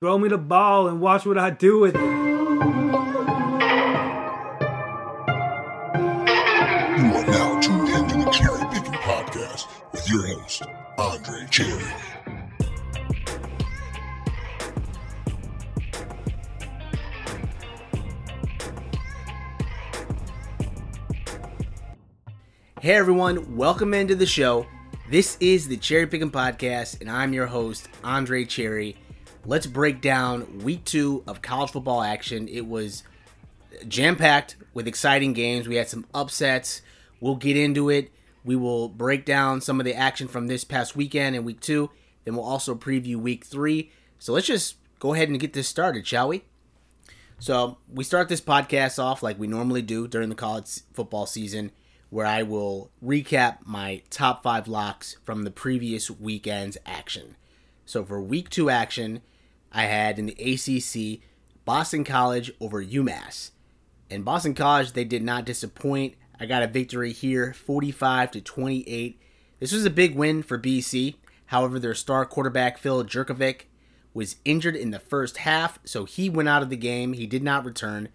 Throw me the ball and watch what I do with it. You are now tuned into the Cherry Picking Podcast with your host, Andre Cherry. Hey everyone, welcome into the show. This is the Cherry Picking Podcast, and I'm your host, Andre Cherry. Let's break down week two of college football action. It was jam packed with exciting games. We had some upsets. We'll get into it. We will break down some of the action from this past weekend and week two. Then we'll also preview week three. So let's just go ahead and get this started, shall we? So we start this podcast off like we normally do during the college football season where I will recap my top five locks from the previous weekend's action. So for week two action, I had in the ACC Boston College over UMass. In Boston College, they did not disappoint. I got a victory here, 45 to 28. This was a big win for BC. However, their star quarterback Phil Jurkovec was injured in the first half, so he went out of the game. He did not return.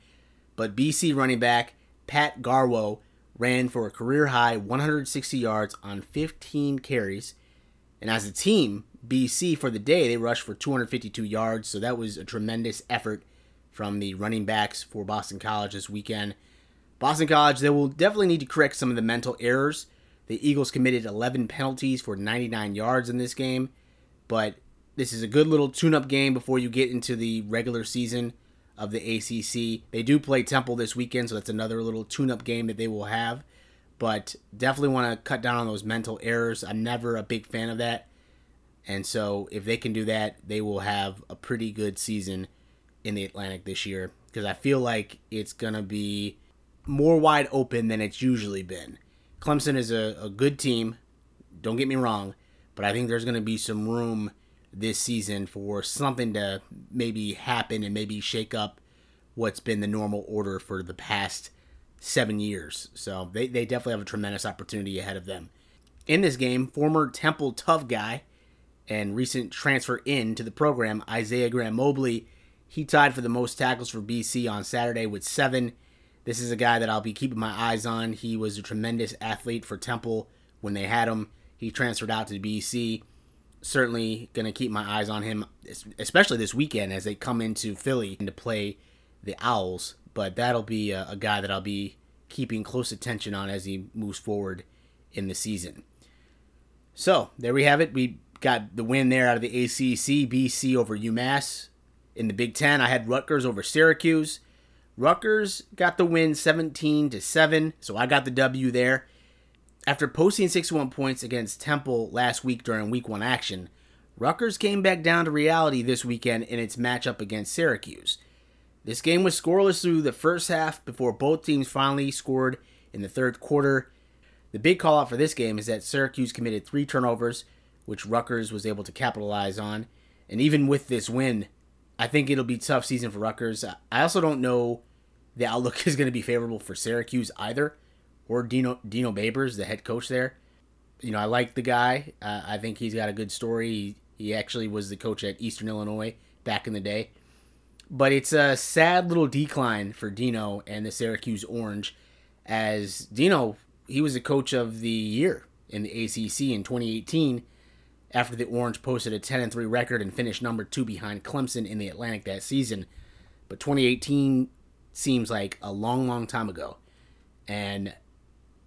But BC running back Pat Garwo ran for a career high 160 yards on 15 carries. And as a team, BC for the day, they rushed for 252 yards. So that was a tremendous effort from the running backs for Boston College this weekend. Boston College, they will definitely need to correct some of the mental errors. The Eagles committed 11 penalties for 99 yards in this game, but this is a good little tune up game before you get into the regular season of the ACC. They do play Temple this weekend, so that's another little tune up game that they will have. But definitely want to cut down on those mental errors. I'm never a big fan of that. And so if they can do that, they will have a pretty good season in the Atlantic this year because I feel like it's going to be more wide open than it's usually been. Clemson is a, a good team, don't get me wrong, but I think there's going to be some room this season for something to maybe happen and maybe shake up what's been the normal order for the past seven years. So they, they definitely have a tremendous opportunity ahead of them. In this game, former Temple tough guy and recent transfer in to the program, Isaiah Graham Mobley, he tied for the most tackles for BC on Saturday with seven. This is a guy that I'll be keeping my eyes on. He was a tremendous athlete for Temple when they had him. He transferred out to BC certainly going to keep my eyes on him, especially this weekend as they come into Philly to play the Owls. But that'll be a, a guy that I'll be keeping close attention on as he moves forward in the season. So there we have it. We got the win there out of the ACC, BC over UMass. In the Big Ten, I had Rutgers over Syracuse. Rutgers got the win 17 to 7, so I got the W there. After posting 61 points against Temple last week during week 1 action, Rutgers came back down to reality this weekend in its matchup against Syracuse. This game was scoreless through the first half before both teams finally scored in the third quarter. The big call out for this game is that Syracuse committed three turnovers, which Rutgers was able to capitalize on. And even with this win, I think it'll be tough season for Rutgers. I also don't know the outlook is going to be favorable for Syracuse either or Dino Dino Babers, the head coach there. You know, I like the guy. Uh, I think he's got a good story. He, he actually was the coach at Eastern Illinois back in the day. But it's a sad little decline for Dino and the Syracuse Orange, as Dino he was the coach of the year in the ACC in 2018 after the Orange posted a 10 and 3 record and finished number 2 behind Clemson in the Atlantic that season. But 2018 seems like a long long time ago. And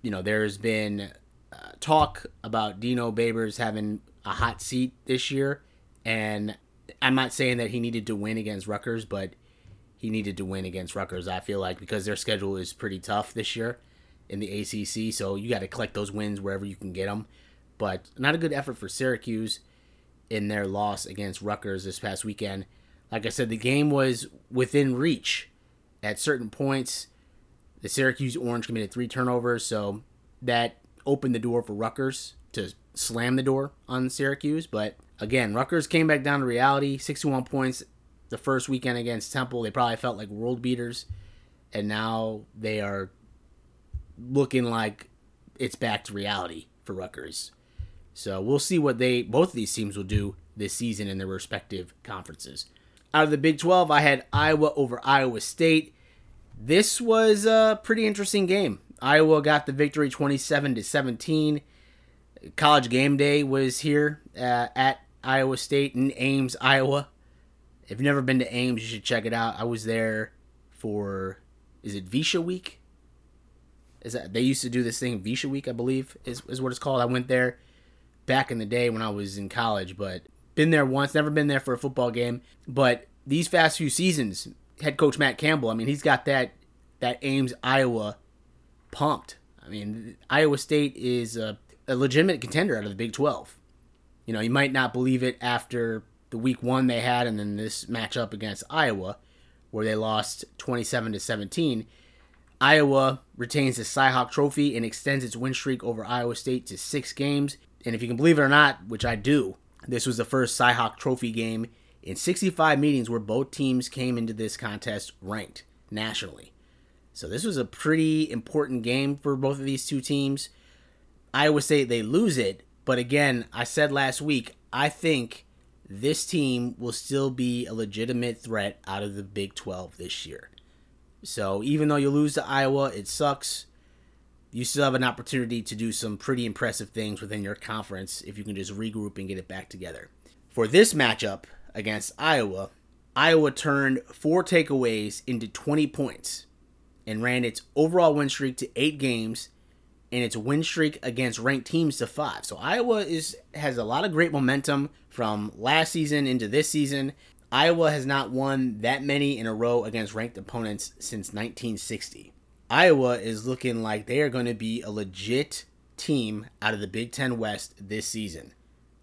you know, there's been uh, talk about Dino Babers having a hot seat this year, and I'm not saying that he needed to win against Rutgers, but he needed to win against Rutgers. I feel like because their schedule is pretty tough this year in the ACC, so you got to collect those wins wherever you can get them. But not a good effort for Syracuse in their loss against Rutgers this past weekend. Like I said, the game was within reach at certain points. The Syracuse Orange committed three turnovers, so that opened the door for Rutgers to slam the door on Syracuse. But again, Rutgers came back down to reality. 61 points the first weekend against Temple. They probably felt like world beaters, and now they are looking like it's back to reality for Rutgers. So we'll see what they both of these teams will do this season in their respective conferences. Out of the Big 12, I had Iowa over Iowa State. This was a pretty interesting game. Iowa got the victory 27 to 17. College game day was here uh, at Iowa State in Ames, Iowa. If you've never been to Ames, you should check it out. I was there for is it VEISHEA Week? Is that they used to do this thing VEISHEA Week, I believe, is, is what it's called. I went there back in the day when I was in college, but been there once, never been there for a football game. But these fast few seasons, head coach Matt Campbell, I mean, he's got that that Ames, Iowa pumped. I mean, Iowa State is a, a legitimate contender out of the Big 12. You know, you might not believe it after the week one they had and then this matchup against Iowa, where they lost 27 to 17. Iowa retains the Cyhawk Trophy and extends its win streak over Iowa State to six games. And if you can believe it or not, which I do, this was the first Cyhawk Trophy game in 65 meetings where both teams came into this contest ranked nationally. So this was a pretty important game for both of these two teams. Iowa State, they lose it. But again, I said last week, I think this team will still be a legitimate threat out of the Big 12 this year. So even though you lose to Iowa, it sucks. You still have an opportunity to do some pretty impressive things within your conference if you can just regroup and get it back together. For this matchup against Iowa, Iowa turned four takeaways into 20 points and ran its overall win streak to eight games and its win streak against ranked teams to five. So Iowa is has a lot of great momentum from last season into this season. Iowa has not won that many in a row against ranked opponents since 1960. Iowa is looking like they are going to be a legit team out of the Big Ten West this season.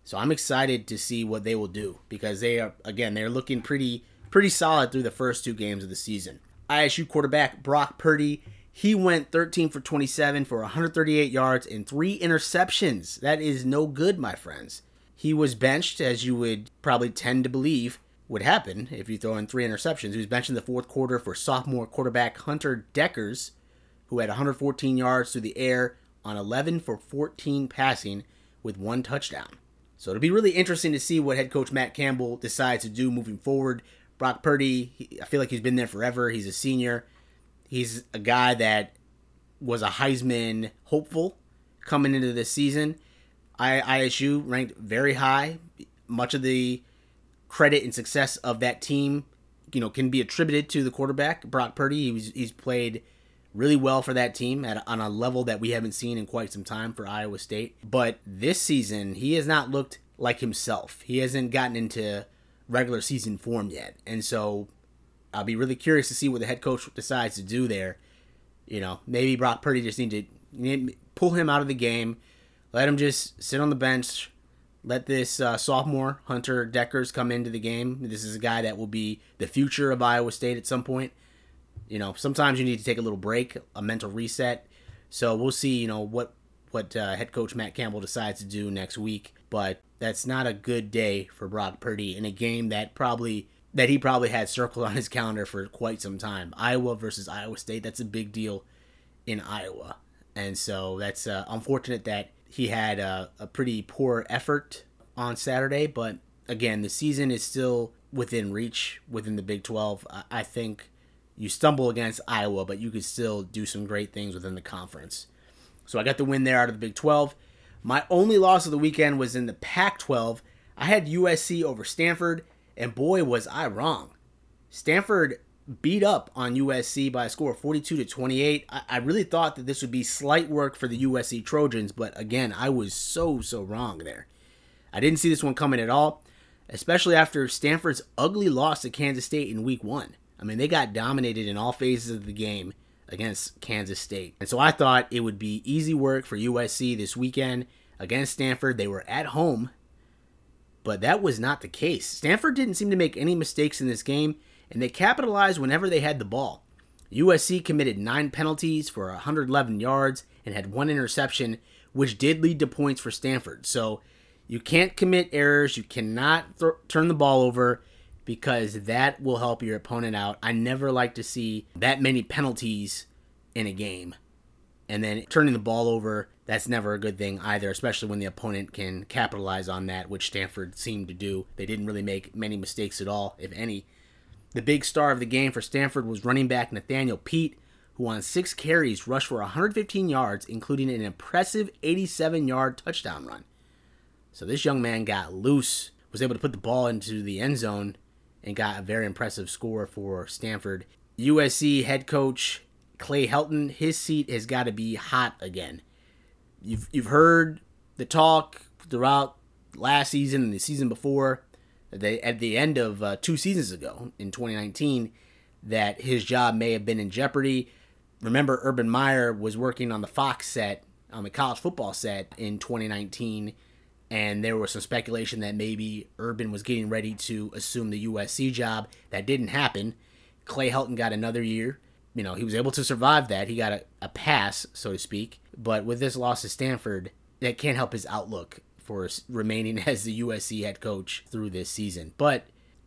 So I'm excited to see what they will do because they are again they're looking pretty pretty solid through the first two games of the season. ISU quarterback Brock Purdy he went 13 for 27 for 138 yards and three interceptions. That is no good, my friends. He was benched, as you would probably tend to believe would happen if you throw in three interceptions. He was benched in the fourth quarter for sophomore quarterback Hunter Dekkers, who had 114 yards through the air on 11 for 14 passing with one touchdown. So it'll be really interesting to see what head coach Matt Campbell decides to do moving forward. Brock Purdy, I feel like he's been there forever. He's a senior. He's a guy that was a Heisman hopeful coming into this season. I, ISU ranked very high. Much of the credit and success of that team, you know, can be attributed to the quarterback Brock Purdy. He was, he's played really well for that team at on a level that we haven't seen in quite some time for Iowa State. But this season, he has not looked like himself. He hasn't gotten into regular season form yet, and so I'll be really curious to see what the head coach decides to do there. You know, maybe Brock Purdy just need to pull him out of the game, let him just sit on the bench, let this uh, sophomore Hunter Dekkers come into the game. This is a guy that will be the future of Iowa State at some point. You know, sometimes you need to take a little break, a mental reset. So we'll see. You know what what uh, head coach Matt Campbell decides to do next week. But that's not a good day for Brock Purdy in a game that probably that he probably had circled on his calendar for quite some time. Iowa versus Iowa State, that's a big deal in Iowa. And so that's uh, unfortunate that he had a, a pretty poor effort on Saturday. But again, the season is still within reach within the Big 12. I, I think you stumble against Iowa, but you could still do some great things within the conference. So I got the win there out of the Big 12. My only loss of the weekend was in the Pac 12. I had USC over Stanford. And boy, was I wrong. Stanford beat up on USC by a score of 42 to 28. I, I, really thought that this would be slight work for the USC Trojans, but again, I was so, so wrong there. I didn't see this one coming at all, especially after Stanford's ugly loss to Kansas State in week one. I mean, they got dominated in all phases of the game against Kansas State. And so I thought it would be easy work for USC this weekend against Stanford. They were at home but that was not the case. Stanford didn't seem to make any mistakes in this game, and they capitalized whenever they had the ball. USC committed nine penalties for 111 yards and had one interception, which did lead to points for Stanford. So you can't commit errors, you cannot th- turn the ball over because that will help your opponent out. I never like to see that many penalties in a game. And then turning the ball over that's never a good thing either, especially when the opponent can capitalize on that, which Stanford seemed to do. They didn't really make many mistakes at all, if any, The big star of the game for Stanford was running back Nathaniel Peat, who on six carries rushed for 115 yards, including an impressive 87 yard touchdown run. So this young man got loose, was able to put the ball into the end zone, and got a very impressive score for Stanford. USC head coach Clay Helton, his seat has got to be hot again. You've you've heard the talk throughout last season and the season before, they, at the end of uh, two seasons ago in 2019, that his job may have been in jeopardy. Remember, Urban Meyer was working on the Fox set, on the college football set in 2019, and there was some speculation that maybe Urban was getting ready to assume the USC job. That didn't happen. Clay Helton got another year. You know, he was able to survive that. He got a, a pass, so to speak. But with this loss to Stanford, that can't help his outlook for remaining as the USC head coach through this season. But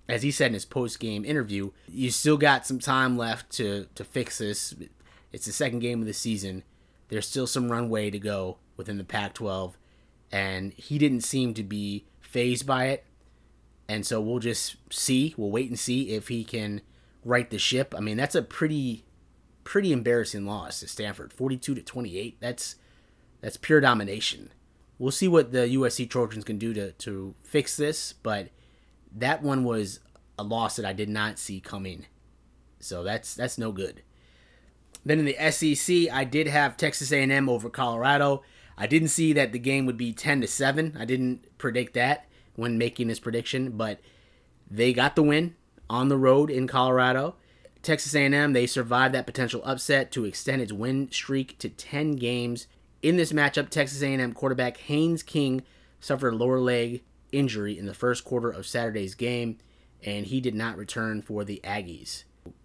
as he said in his post game interview, you still got some time left to, to fix this. It's the second game of the season. There's still some runway to go within the Pac 12. And he didn't seem to be phased by it. And so we'll just see. We'll wait and see if he can right the ship. I mean, that's a pretty pretty embarrassing loss to Stanford. 42 to 28. That's that's pure domination we'll see what the USC Trojans can do to, to fix this, but that one was a loss that I did not see coming. So that's that's no good. Then in the SEC, I did have Texas A&M over Colorado. I didn't see that the game would be 10 to 7. I didn't predict that when making this prediction, but they got the win on the road in Colorado. Texas A&M, they survived that potential upset to extend its win streak to 10 games in this matchup, Texas A&M quarterback Haynes King suffered a lower leg injury in the first quarter of Saturday's game, and he did not return for the Aggies.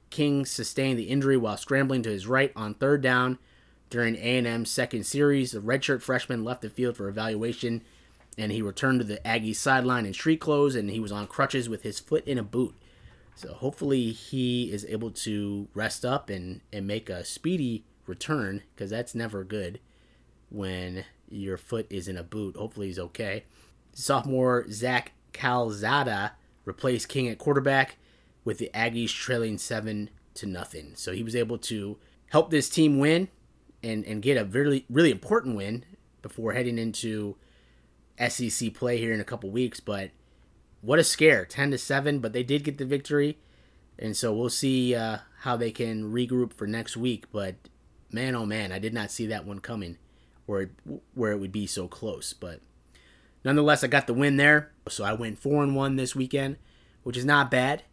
King sustained the injury while scrambling to his right on third down during A&M's second series. The redshirt freshman left the field for evaluation, and he returned to the Aggies sideline in street clothes, and he was on crutches with his foot in a boot. So hopefully he is able to rest up and, and make a speedy return because that's never good when your foot is in a boot. Hopefully he's okay. Sophomore Zach Calzada replaced King at quarterback with the Aggies trailing seven to nothing. So he was able to help this team win and, and get a really really important win before heading into SEC play here in a couple weeks. But what a scare, ten to seven. But they did get the victory, and so we'll see uh, how they can regroup for next week. But man, oh man, I did not see that one coming where it, where it would be so close. But nonetheless, I got the win there. So I went four and one this weekend, which is not bad.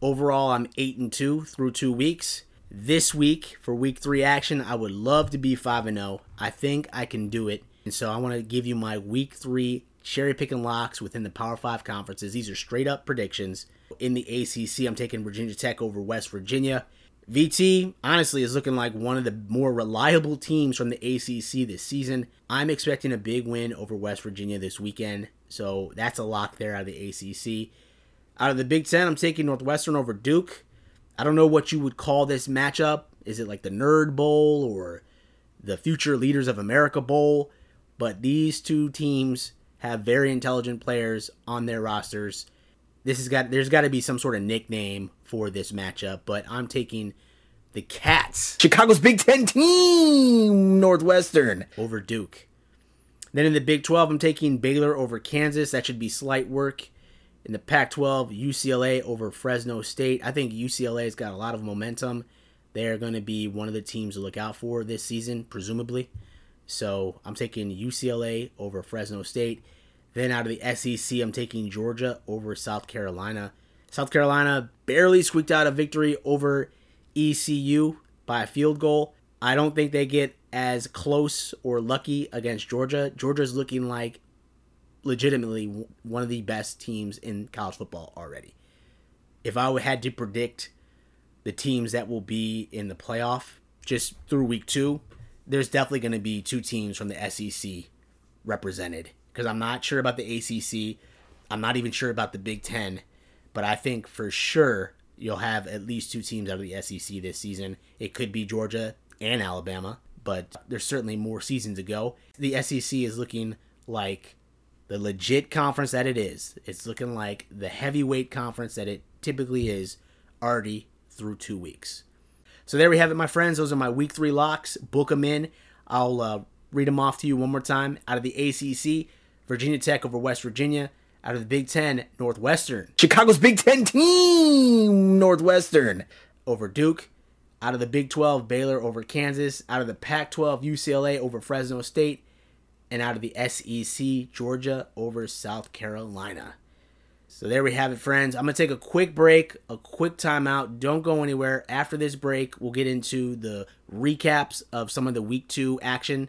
Overall, I'm eight and two through two weeks. This week for week three action, I would love to be five and zero. I think I can do it, and so I want to give you my week three cherry picking locks within the Power Five conferences. These are straight up predictions. In the ACC, I'm taking Virginia Tech over West Virginia. VT honestly is looking like one of the more reliable teams from the ACC this season. I'm expecting a big win over West Virginia this weekend, so that's a lock there out of the ACC. Out of the Big Ten, I'm taking Northwestern over Duke. I don't know what you would call this matchup. Is it like the Nerd Bowl or the Future Leaders of America Bowl? But these two teams have very intelligent players on their rosters this has got there's got to be some sort of nickname for this matchup, but I'm taking the Cats, Chicago's Big Ten team, Northwestern over Duke. Then in the Big 12, I'm taking Baylor over Kansas. That should be slight work. In the Pac 12, UCLA over Fresno State. I think UCLA's got a lot of momentum. They're going to be one of the teams to look out for this season, presumably. So I'm taking UCLA over Fresno State. Then out of the SEC, I'm taking Georgia over South Carolina. South Carolina barely squeaked out a victory over ECU by a field goal. I don't think they get as close or lucky against Georgia. Georgia's looking like legitimately one of the best teams in college football already. If I had to predict the teams that will be in the playoff just through week two, there's definitely going to be two teams from the SEC represented because I'm not sure about the ACC. I'm not even sure about the Big Ten, but I think for sure you'll have at least two teams out of the SEC this season. It could be Georgia and Alabama, but there's certainly more season to go. The SEC is looking like the legit conference that it is. It's looking like the heavyweight conference that it typically is already through two weeks. So there we have it, my friends. Those are my week three locks. Book them in. I'll uh, read them off to you one more time. Out of the ACC, Virginia Tech over West Virginia. Out of the Big Ten, Northwestern. Chicago's Big Ten team, Northwestern over Duke. Out of the Big 12, Baylor over Kansas. Out of the Pac 12, UCLA over Fresno State. And out of the SEC, Georgia over South Carolina. So there we have it, friends. I'm going to take a quick break, a quick timeout. Don't go anywhere. After this break, we'll get into the recaps of some of the week two action.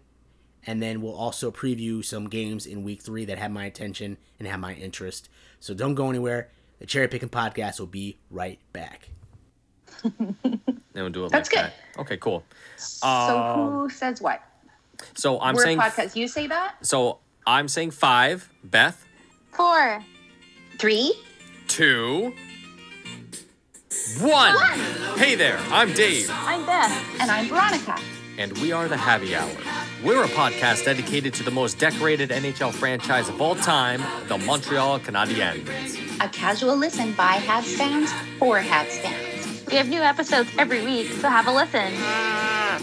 And then we'll also preview some games in week three that have my attention and have my interest. So don't go anywhere. The Cherry Picking Podcast will be right back. They will do it That's like good. that. Okay, cool. So Um, who says what? So I'm We're saying a podcast. You say that? so I'm saying five. Beth, Four. Three? two, one. Hey there, I'm Dave, I'm Beth. And I'm Veronica. And we are the Happy Hour. We're a podcast dedicated to the most decorated NHL franchise of all time, the Montreal Canadiens. A casual listen by Habs fans for Habs fans. We have new episodes every week, so have a listen.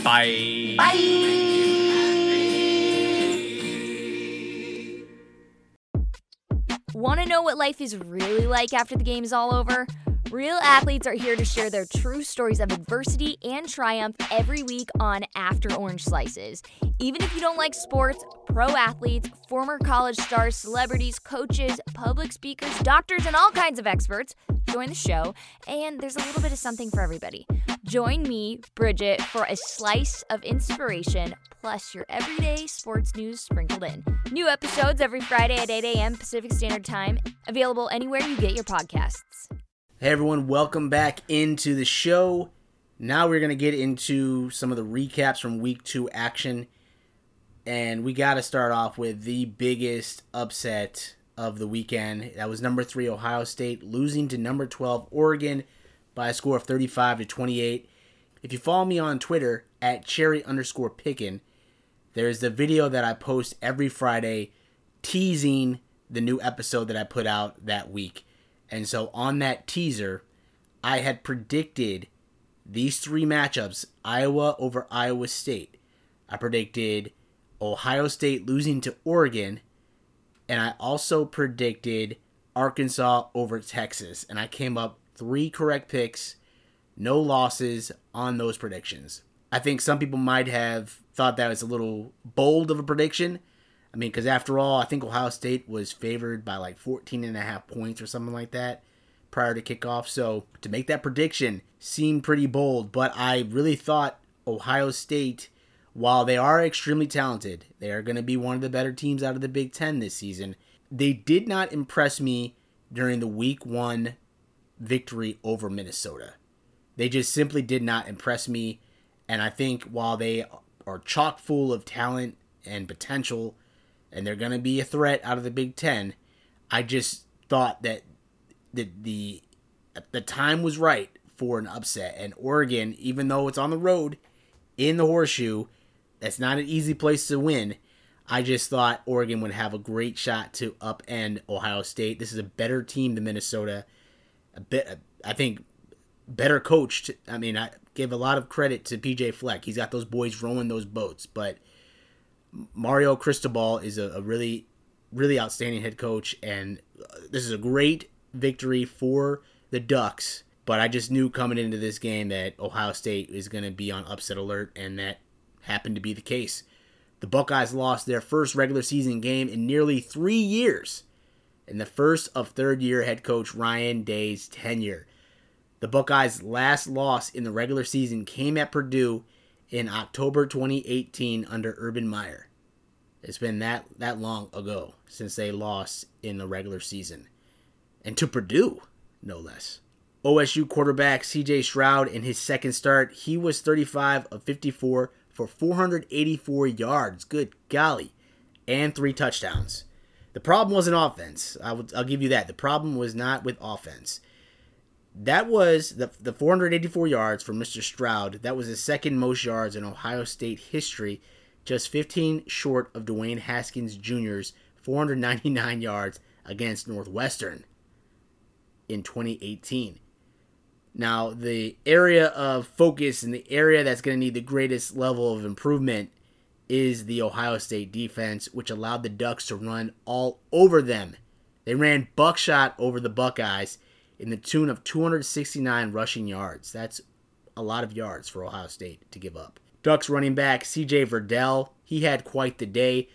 Bye. Bye. Want to know what life is really like after the game is all over? Real athletes are here to share their true stories of adversity and triumph every week on After Orange Slices. Even if you don't like sports, pro athletes, former college stars, celebrities, coaches, public speakers, doctors, and all kinds of experts join the show, and there's a little bit of something for everybody. Join me, Bridget, for a slice of inspiration plus your everyday sports news sprinkled in. New episodes every Friday at 8 a.m. Pacific Standard Time, available anywhere you get your podcasts. Hey everyone, welcome back into the show. Now we're going to get into some of the recaps from week two action. And we got to start off with the biggest upset of the weekend. That was number three, Ohio State, losing to number 12, Oregon, by a score of 35 to 28. If you follow me on Twitter at cherry underscore pickin, there's the video that I post every Friday teasing the new episode that I put out that week. And so on that teaser, I had predicted these three matchups Iowa over Iowa State. I predicted Ohio State losing to Oregon. And I also predicted Arkansas over Texas. And I came up three correct picks, no losses on those predictions. I think some people might have thought that was a little bold of a prediction. I mean, because after all, I think Ohio State was favored by like 14 and a half points or something like that prior to kickoff. So to make that prediction seemed pretty bold, but I really thought Ohio State, while they are extremely talented, they are going to be one of the better teams out of the Big Ten this season. They did not impress me during the week one victory over Minnesota. They just simply did not impress me. And I think while they are chock full of talent and potential, and they're going to be a threat out of the Big Ten, I just thought that the the the time was right for an upset. And Oregon, even though it's on the road in the horseshoe, that's not an easy place to win. I just thought Oregon would have a great shot to upend Ohio State. This is a better team than Minnesota. A bit, I think, better coached. I mean, I give a lot of credit to PJ Fleck. He's got those boys rowing those boats, but Mario Cristobal is a, a really, really outstanding head coach, and uh, this is a great victory for the Ducks. But I just knew coming into this game that Ohio State is going to be on upset alert, and that happened to be the case. The Buckeyes lost their first regular season game in nearly three years, in the first of third year head coach Ryan Day's tenure. The Buckeyes' last loss in the regular season came at Purdue in October 2018 under Urban Meyer. It's been that that long ago since they lost in the regular season. And to Purdue, no less. OSU quarterback CJ Stroud in his second start, he was 35 of 54 for 484 yards. Good golly. And three touchdowns. The problem wasn't offense. I would, I'll give you that. The problem was not with offense. That was the, the 484 yards for Mr. Stroud. That was the second most yards in Ohio State history, just 15 short of Dwayne Haskins Jr.'s 499 yards against Northwestern in 2018. Now, the area of focus and the area that's going to need the greatest level of improvement is the Ohio State defense, which allowed the Ducks to run all over them. They ran buckshot over the Buckeyes in the tune of 269 rushing yards. That's a lot of yards for Ohio State to give up. Ducks running back CJ Verdell, he had quite the day.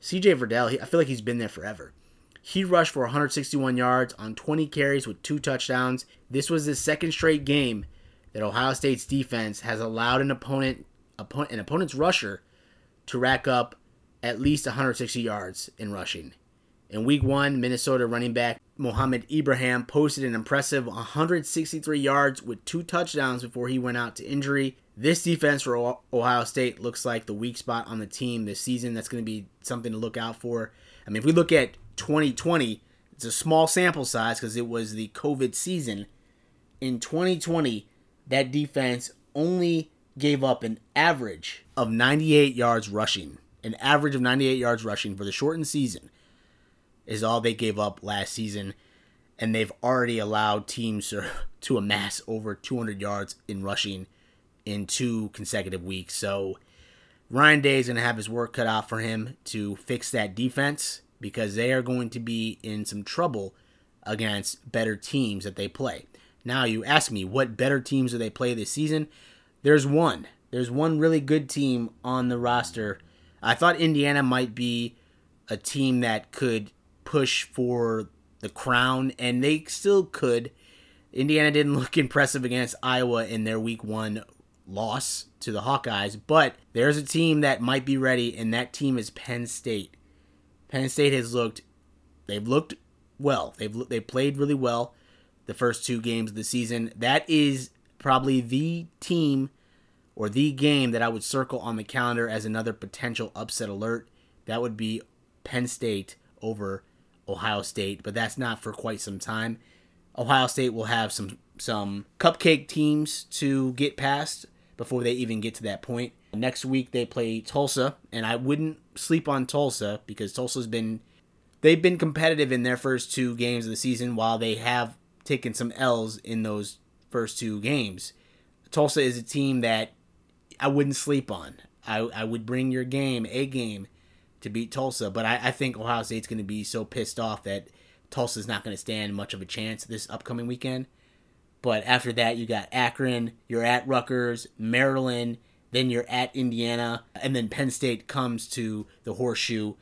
CJ Verdell, I feel like he's been there forever. He rushed for 161 yards on 20 carries with two touchdowns. This was the second straight game that Ohio State's defense has allowed an opponent, an opponent's rusher to rack up at least 160 yards in rushing. In week one, Minnesota running back Mohamed Ibrahim posted an impressive 163 yards with two touchdowns before he went out to injury. This defense for Ohio State looks like the weak spot on the team this season. That's going to be something to look out for. I mean, if we look at 2020, it's a small sample size because it was the COVID season. In 2020, that defense only gave up an average of 98 yards rushing. An average of 98 yards rushing for the shortened season is all they gave up last season. And they've already allowed teams to amass over 200 yards in rushing in two consecutive weeks. So Ryan Day is going to have his work cut out for him to fix that defense because they are going to be in some trouble against better teams that they play. Now, you ask me, what better teams do they play this season? There's one. There's one really good team on the roster. I thought Indiana might be a team that could push for the crown, and they still could. Indiana didn't look impressive against Iowa in their week one loss to the Hawkeyes, but there's a team that might be ready, and that team is Penn State. Penn State has looked, they've looked well. They've they played really well the first two games of the season. That is probably the team or the game that I would circle on the calendar as another potential upset alert. That would be Penn State over Ohio State, but that's not for quite some time. Ohio State will have some some cupcake teams to get past before they even get to that point. Next week they play Tulsa, and I wouldn't sleep on Tulsa because Tulsa's been they've been competitive in their first two games of the season while they have taken some L's in those first two games. Tulsa is a team that I wouldn't sleep on. I, I would bring your game, a game, to beat Tulsa, but I, I think Ohio State's going to be so pissed off that Tulsa's not going to stand much of a chance this upcoming weekend. But after that, you got Akron, you're at Rutgers, Maryland, then you're at Indiana, and then Penn State comes to the Horseshoe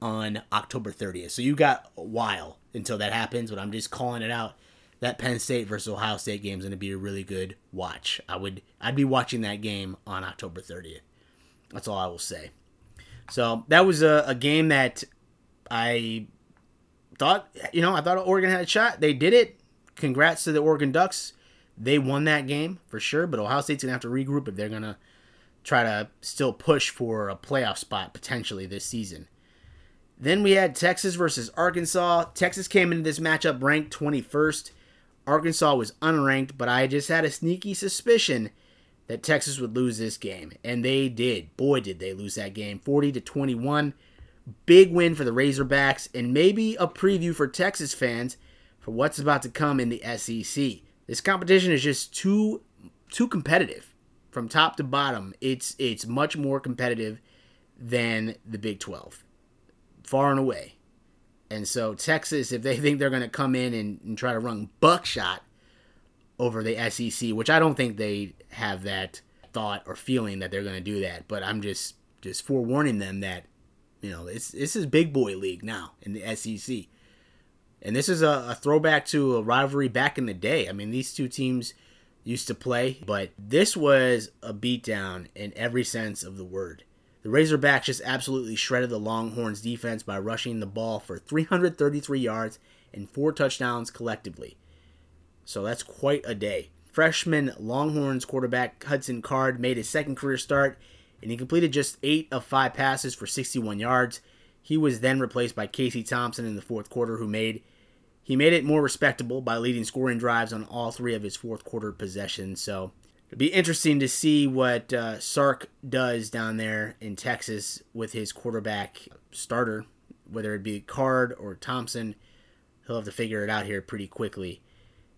on October 30th. So you got a while until that happens, but I'm just calling it out. That Penn State versus Ohio State game is going to be a really good watch. I would I'd be watching that game on October 30th. That's all I will say. So that was a, a game that I thought, you know, I thought Oregon had a shot. They did it. Congrats to the Oregon Ducks. They won that game for sure, but Ohio State's gonna have to regroup if they're gonna try to still push for a playoff spot potentially this season. Then we had Texas versus Arkansas. Texas came into this matchup ranked 21st. Arkansas was unranked, but I just had a sneaky suspicion that Texas would lose this game, and they did. Boy, did they lose that game, 40 to 21. Big win for the Razorbacks, and maybe a preview for Texas fans for what's about to come in the SEC. This competition is just too too competitive from top to bottom. It's it's much more competitive than the Big 12, far and away. And so Texas, if they think they're going to come in and, and try to run buckshot over the SEC, which I don't think they have that thought or feeling that they're going to do that. But I'm just just forewarning them that you know it's this is big boy league now in the SEC, and this is a, a throwback to a rivalry back in the day. I mean, these two teams used to play, but this was a beatdown in every sense of the word. The Razorbacks just absolutely shredded the Longhorns defense by rushing the ball for 333 yards and four touchdowns collectively. So that's quite a day. Freshman Longhorns quarterback Hudson Card made his second career start, and he completed just 8 of 5 passes for 61 yards. He was then replaced by Casey Thompson in the fourth quarter, who made he made it more respectable by leading scoring drives on all three of his fourth quarter possessions. So it'd be interesting to see what uh, Sark does down there in Texas with his quarterback starter, whether it be Card or Thompson. He'll have to figure it out here pretty quickly.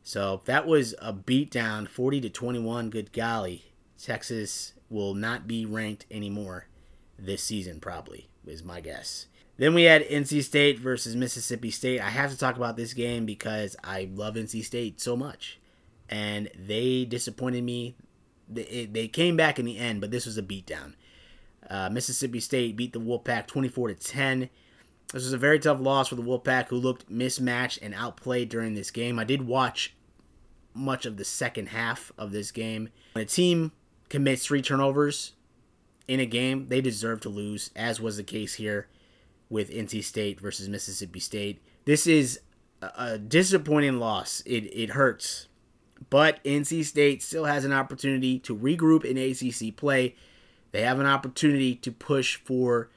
So that was a beatdown, 40 to 21. Good golly, Texas will not be ranked anymore this season, probably is my guess. Then we had NC State versus Mississippi State. I have to talk about this game because I love NC State so much, and they disappointed me. They, came back in the end, but this was a beatdown. Uh, Mississippi State beat the Wolfpack 24 to 10. This was a very tough loss for the Wolfpack, who looked mismatched and outplayed during this game. I did watch much of the second half of this game. When a team commits three turnovers in a game, they deserve to lose, as was the case here with NC State versus Mississippi State. This is a disappointing loss. It, it hurts. But NC State still has an opportunity to regroup in ACC play. They have an opportunity to push for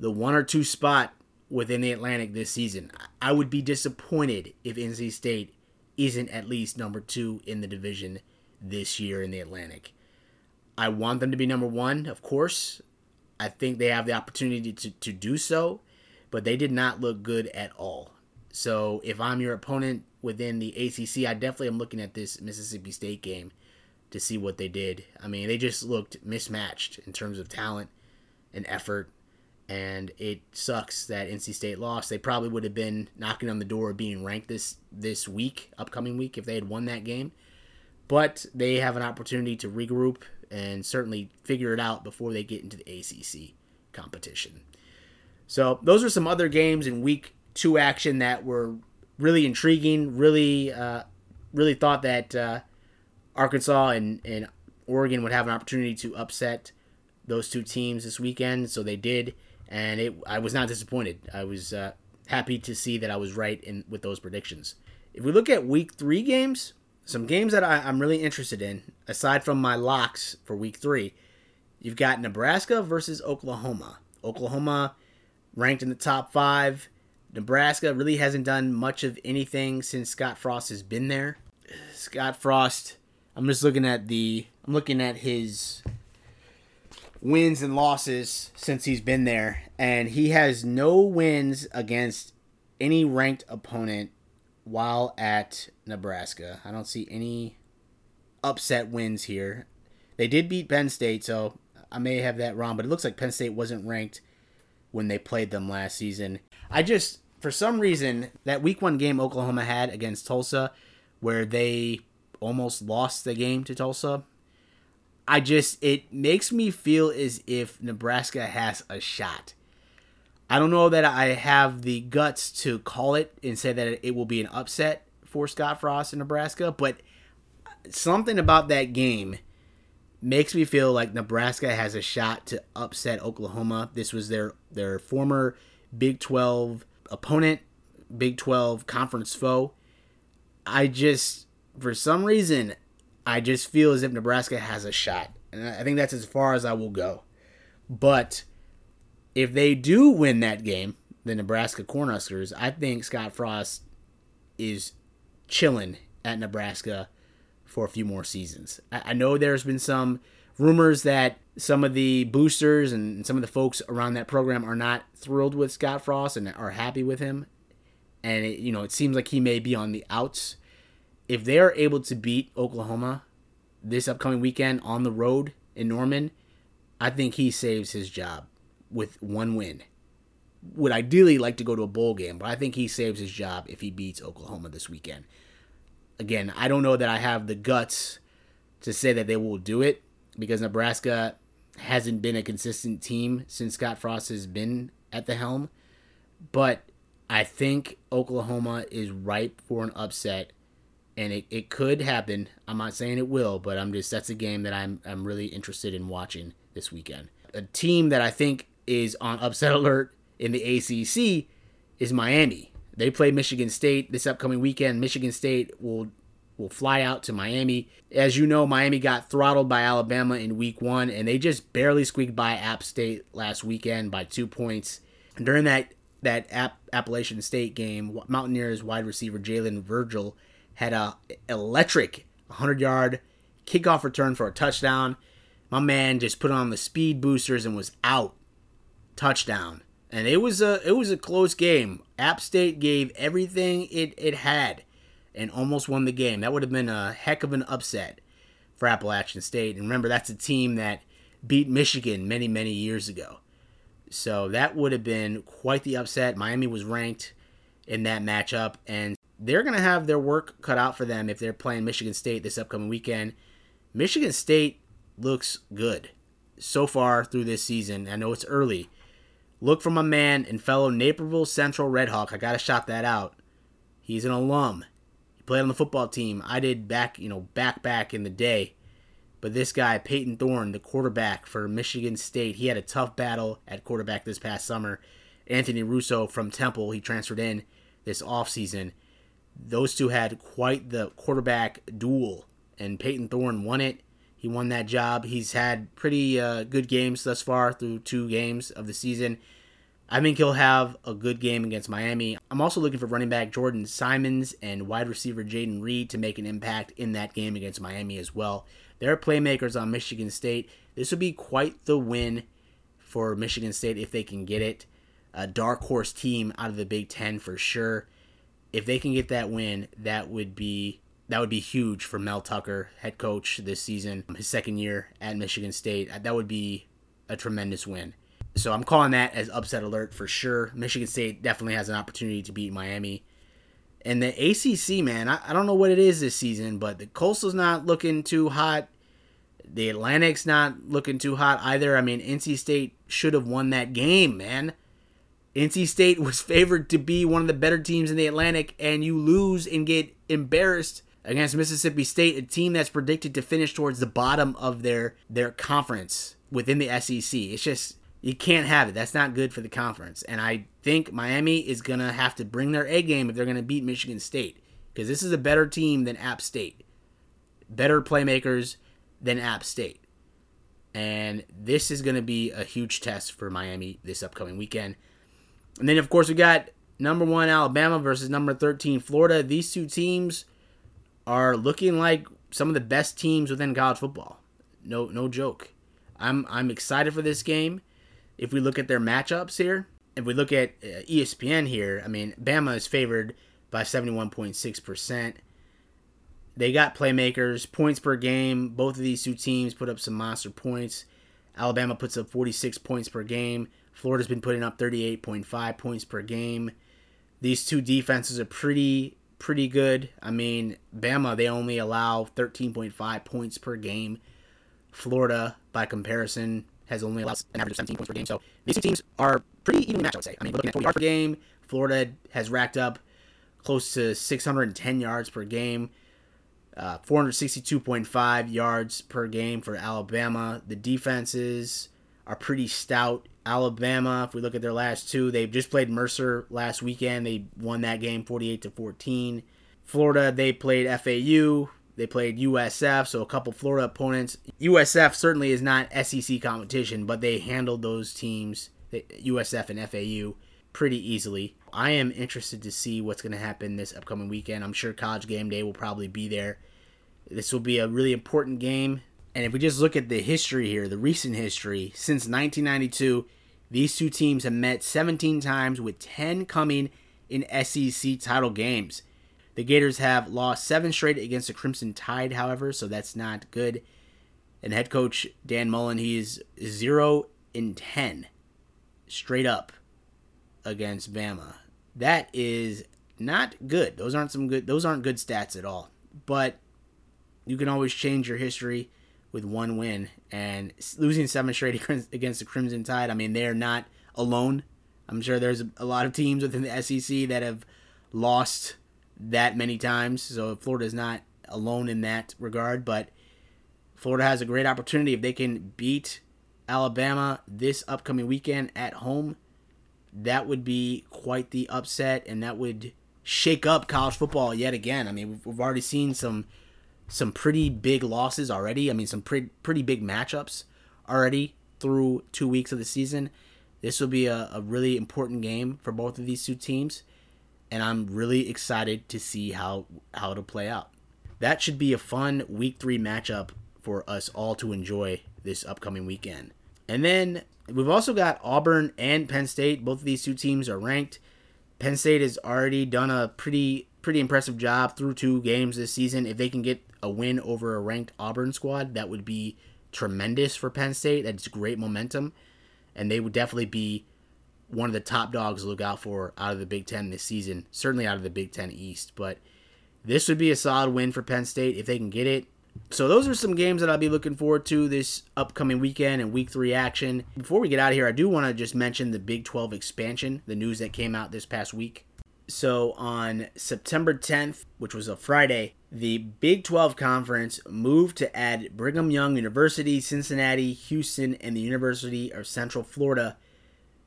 the one or two spot within the Atlantic this season. I would be disappointed if NC State isn't at least number two in the division this year in the Atlantic. I want them to be number one, of course. I think they have the opportunity to, to do so, but they did not look good at all. So if I'm your opponent within the ACC, I definitely am looking at this Mississippi State game to see what they did. I mean, they just looked mismatched in terms of talent and effort, and it sucks that NC State lost. They probably would have been knocking on the door of being ranked this this week, upcoming week, if they had won that game. But they have an opportunity to regroup and certainly figure it out before they get into the ACC competition. So those are some other games in week two action that were really intriguing. Really, uh, really thought that uh, Arkansas and, and Oregon would have an opportunity to upset those two teams this weekend. So they did, and it I was not disappointed. I was uh, happy to see that I was right in with those predictions. If we look at week three games, some games that I, I'm really interested in, aside from my locks for week three, you've got Nebraska versus Oklahoma. Oklahoma ranked in the top five. Nebraska really hasn't done much of anything since Scott Frost has been there. Scott Frost, I'm just looking at the I'm looking at his wins and losses since he's been there and he has no wins against any ranked opponent while at Nebraska. I don't see any upset wins here. They did beat Penn State, so I may have that wrong, but it looks like Penn State wasn't ranked when they played them last season. I just, for some reason, that week one game Oklahoma had against Tulsa, where they almost lost the game to Tulsa, I just, it makes me feel as if Nebraska has a shot. I don't know that I have the guts to call it and say that it will be an upset for Scott Frost in Nebraska, but something about that game makes me feel like Nebraska has a shot to upset Oklahoma. This was their their former Big 12 opponent, Big 12 conference foe. I just for some reason I just feel as if Nebraska has a shot. And I think that's as far as I will go. But if they do win that game, the Nebraska Cornhuskers, I think Scott Frost is chilling at Nebraska for a few more seasons. I, I know there's been some rumors that some of the boosters and some of the folks around that program are not thrilled with Scott Frost and are happy with him. And it, you know, it seems like he may be on the outs. If they are able to beat Oklahoma this upcoming weekend on the road in Norman, I think he saves his job with one win. Would ideally like to go to a bowl game, but I think he saves his job if he beats Oklahoma this weekend. Again, I don't know that I have the guts to say that they will do it because Nebraska hasn't been a consistent team since Scott Frost has been at the helm. But I think Oklahoma is ripe for an upset and it, it could happen. I'm not saying it will, but I'm just that's a game that I'm I'm really interested in watching this weekend. A team that I think is on upset alert in the ACC is Miami. They play Michigan State this upcoming weekend. Michigan State will will fly out to Miami. As you know, Miami got throttled by Alabama in week 1 and they just barely squeaked by App State last weekend by 2 points. And during that that App, Appalachian State game, Mountaineers wide receiver Jalen Virgil had a electric 100-yard kickoff return for a touchdown. My man just put on the speed boosters and was out touchdown. And it was a it was a close game. App State gave everything it, it had and almost won the game. That would have been a heck of an upset for Appalachian State. And remember, that's a team that beat Michigan many, many years ago. So that would have been quite the upset. Miami was ranked in that matchup, and they're going to have their work cut out for them if they're playing Michigan State this upcoming weekend. Michigan State looks good so far through this season. I know it's early. Look for my man and fellow Naperville Central Redhawk. I got to shout that out. He's an alum. He played on the football team. I did back, you know, back back in the day. But this guy, Payton Thorne, the quarterback for Michigan State, he had a tough battle at quarterback this past summer. Anthony Russo from Temple, he transferred in this offseason. Those two had quite the quarterback duel, and Payton Thorne won it. He won that job. He's had pretty uh, good games thus far through two games of the season. I think he'll have a good game against Miami. I'm also looking for running back Jordan Simmons and wide receiver Jayden Reed to make an impact in that game against Miami as well. They're playmakers on Michigan State. This would be quite the win for Michigan State if they can get it. A dark horse team out of the Big Ten for sure. If they can get that win, that would be that would be huge for Mel Tucker, head coach this season, his second year at Michigan State. Uh, that would be a tremendous win. So I'm calling that as upset alert for sure. Michigan State definitely has an opportunity to beat Miami. And the ACC, man, I, I don't know what it is this season, but the Coastal's not looking too hot. The Atlantic's not looking too hot either. I mean, NC State should have won that game, man. NC State was favored to be one of the better teams in the Atlantic, and you lose and get embarrassed against Mississippi State, a team that's predicted to finish towards the bottom of their their conference within the SEC. It's just you can't have it. That's not good for the conference. And I think Miami is to have to bring their A game if they're to beat Michigan State because this is a better team than App State. Better playmakers than App State. And this is going to be a huge test for Miami this upcoming weekend. And then, of course, we got number one Alabama versus number 13 Florida. These two teams are looking like some of the best teams within college football. No, no joke. I'm I'm excited for this game if we look at their matchups here, if we look at uh, ESPN here, I mean, Bama is favored by 71.6%. They got playmakers, points per game. Both of these two teams put up some monster points. Alabama puts up 46 points per game. Florida's been putting up 38.5 points per game. These two defenses are pretty pretty good. I mean, Bama they only allow 13.5 points per game. Florida by comparison has only allowed an average of 17 points per game. So these two teams are pretty evenly matched, I would say. I mean, looking at total yards per game, Florida has racked up close to 610 yards per game, uh, 462.5 yards per game for Alabama. The defenses are pretty stout. Alabama, if we look at their last two, they've just played Mercer last weekend. They won that game 48 to 14. Florida, they played FAU. They played USF, so a couple Florida opponents. USF certainly is not SEC competition, but they handled those teams, USF and FAU, pretty easily. I am interested to see what's going to happen this upcoming weekend. I'm sure College Game Day will probably be there. This will be a really important game. And if we just look at the history here, the recent history, since 1992, these two teams have met 17 times, with 10 coming in SEC title games. The Gators have lost seven straight against the Crimson Tide, however, so that's not good. And head coach Dan Mullen, he's zero in ten, straight up against Bama. That is not good. Those aren't some good. Those aren't good stats at all. But you can always change your history with one win and losing seven straight against the Crimson Tide. I mean, they're not alone. I'm sure there's a lot of teams within the SEC that have lost that many times. So Florida is not alone in that regard, but Florida has a great opportunity if they can beat Alabama this upcoming weekend at home. That would be quite the upset, and that would shake up college football yet again. I mean, we've, already seen some some pretty big losses already. I mean, some pretty pretty big matchups already through two weeks of the season. This will be a, a really important game for both of these two teams and I'm really excited to see how how it'll play out. That should be a fun week 3 matchup for us all to enjoy this upcoming weekend. And then we've also got Auburn and Penn State. Both of these two teams are ranked. Penn State has already done a pretty pretty impressive job through two games this season. If they can get a win over a ranked Auburn squad, that would be tremendous for Penn State. That's great momentum, and they would definitely be one of the top dogs to look out for out of the Big Ten this season. Certainly out of the Big Ten East, but this would be a solid win for Penn State if they can get it. So those are some games that I'll be looking forward to this upcoming weekend and week three action. Before we get out of here, I do want to just mention the Big 12 expansion, the news that came out this past week. So on September 10th, which was a Friday, the Big 12 Conference moved to add Brigham Young University, Cincinnati, Houston, and the University of Central Florida,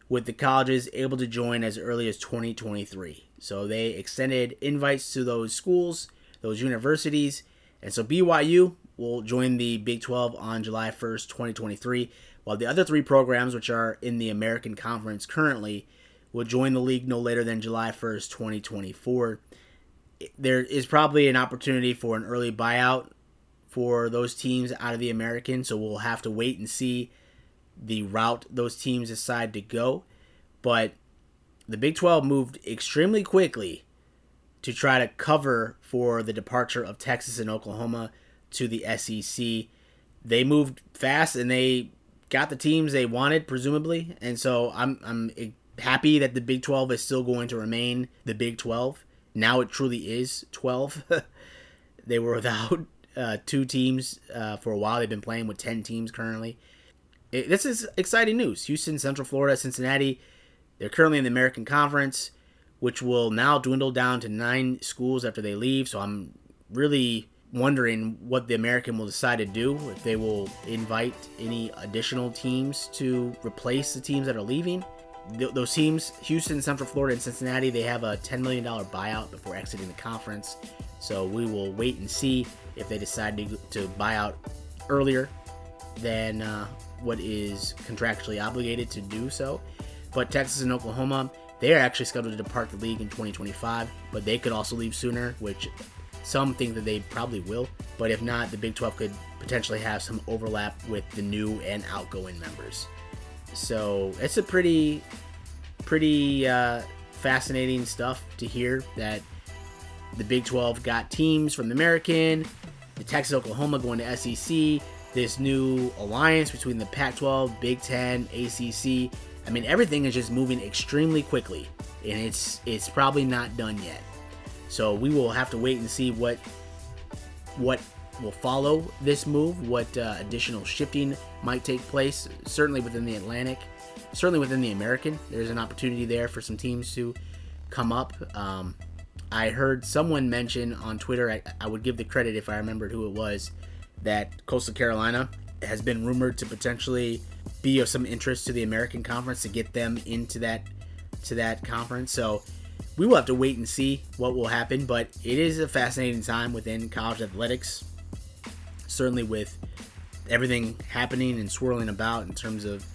with the colleges able to join as early as 2023. So they extended invites to those schools, those universities, and so BYU will join the Big 12 on July 1st, 2023, while the other three programs, which are in the American Conference currently, will join the league no later than July 1st, 2024. There is probably an opportunity for an early buyout for those teams out of the American, so we'll have to wait and see the route those teams decide to go. But the Big 12 moved extremely quickly to try to cover for the departure of Texas and Oklahoma to the SEC. They moved fast and they got the teams they wanted, presumably. And so I'm I'm happy that the Big 12 is still going to remain the Big 12. Now it truly is 12. they were without uh, two teams uh, for a while. They've been playing with 10 teams currently. It, this is exciting news. Houston, Central Florida, Cincinnati, they're currently in the American Conference, which will now dwindle down to nine schools after they leave. So I'm really wondering what the American will decide to do, if they will invite any additional teams to replace the teams that are leaving th- those teams, Houston, Central Florida, and Cincinnati, they have a $10 million buyout before exiting the conference. So we will wait and see if they decide to, to buy out earlier than uh, what is contractually obligated to do so. But Texas and Oklahoma, they are actually scheduled to depart the league in 2025, but they could also leave sooner, which some think that they probably will. But if not, the Big 12 could potentially have some overlap with the new and outgoing members. So it's a pretty, pretty uh, fascinating stuff to hear that the Big 12 got teams from the American, the Texas Oklahoma going to SEC, this new alliance between the Pac 12, Big 10, ACC. I mean, everything is just moving extremely quickly, and it's it's probably not done yet. So we will have to wait and see what what will follow this move, what uh, additional shifting might take place, certainly within the Atlantic, certainly within the American. There's an opportunity there for some teams to come up. Um, I heard someone mention on Twitter, I, I would give the credit if I remembered who it was, that Coastal Carolina has been rumored to potentially be of some interest to the American Conference to get them into that to that conference. So we will have to wait and see what will happen, but it is a fascinating time within college athletics certainly with everything happening and swirling about in terms of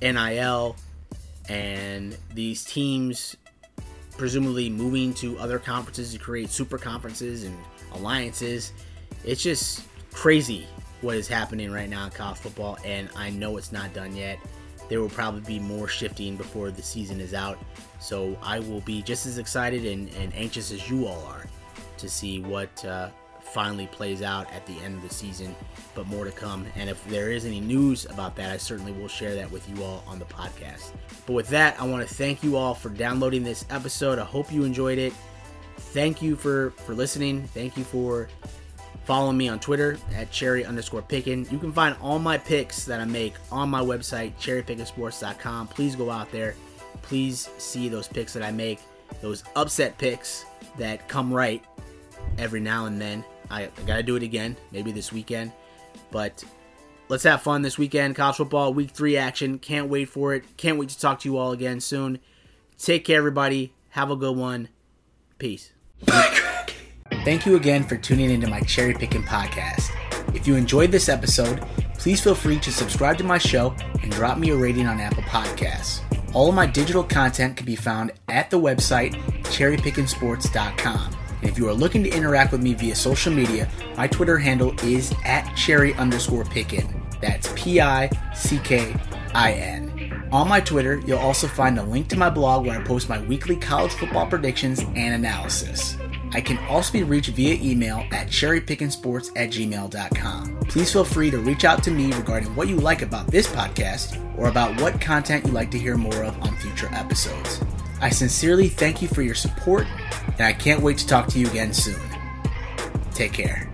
NIL and these teams presumably moving to other conferences to create super conferences and alliances. It's just crazy what is happening right now in college football, and I know it's not done yet. There will probably be more shifting before the season is out. So I will be just as excited and, and anxious as you all are to see what uh, finally plays out at the end of the season, but more to come. And if there is any news about that, I certainly will share that with you all on the podcast. But with that, I want to thank you all for downloading this episode. I hope you enjoyed it. Thank you for for listening. Thank you for following me on Twitter at cherry underscore pickin. You can find all my picks that I make on my website, cherrypickinsports.com. Please go out there. Please see those picks that I make, those upset picks that come right every now and then. I, I got to do it again, maybe this weekend. But let's have fun this weekend. College football, week three action. Can't wait for it. Can't wait to talk to you all again soon. Take care, everybody. Have a good one. Peace. Thank you again for tuning into my Cherry Picking podcast. If you enjoyed this episode, please feel free to subscribe to my show and drop me a rating on Apple Podcasts. All of my digital content can be found at the website cherrypickinsports.com. And if you are looking to interact with me via social media, my Twitter handle is at cherry underscore pickin. That's P I C K I N. On my Twitter, you'll also find a link to my blog where I post my weekly college football predictions and analysis. I can also be reached via email at cherrypickinsports at gmail.com. Please feel free to reach out to me regarding what you like about this podcast or about what content you'd like to hear more of on future episodes. I sincerely thank you for your support, and I can't wait to talk to you again soon. Take care.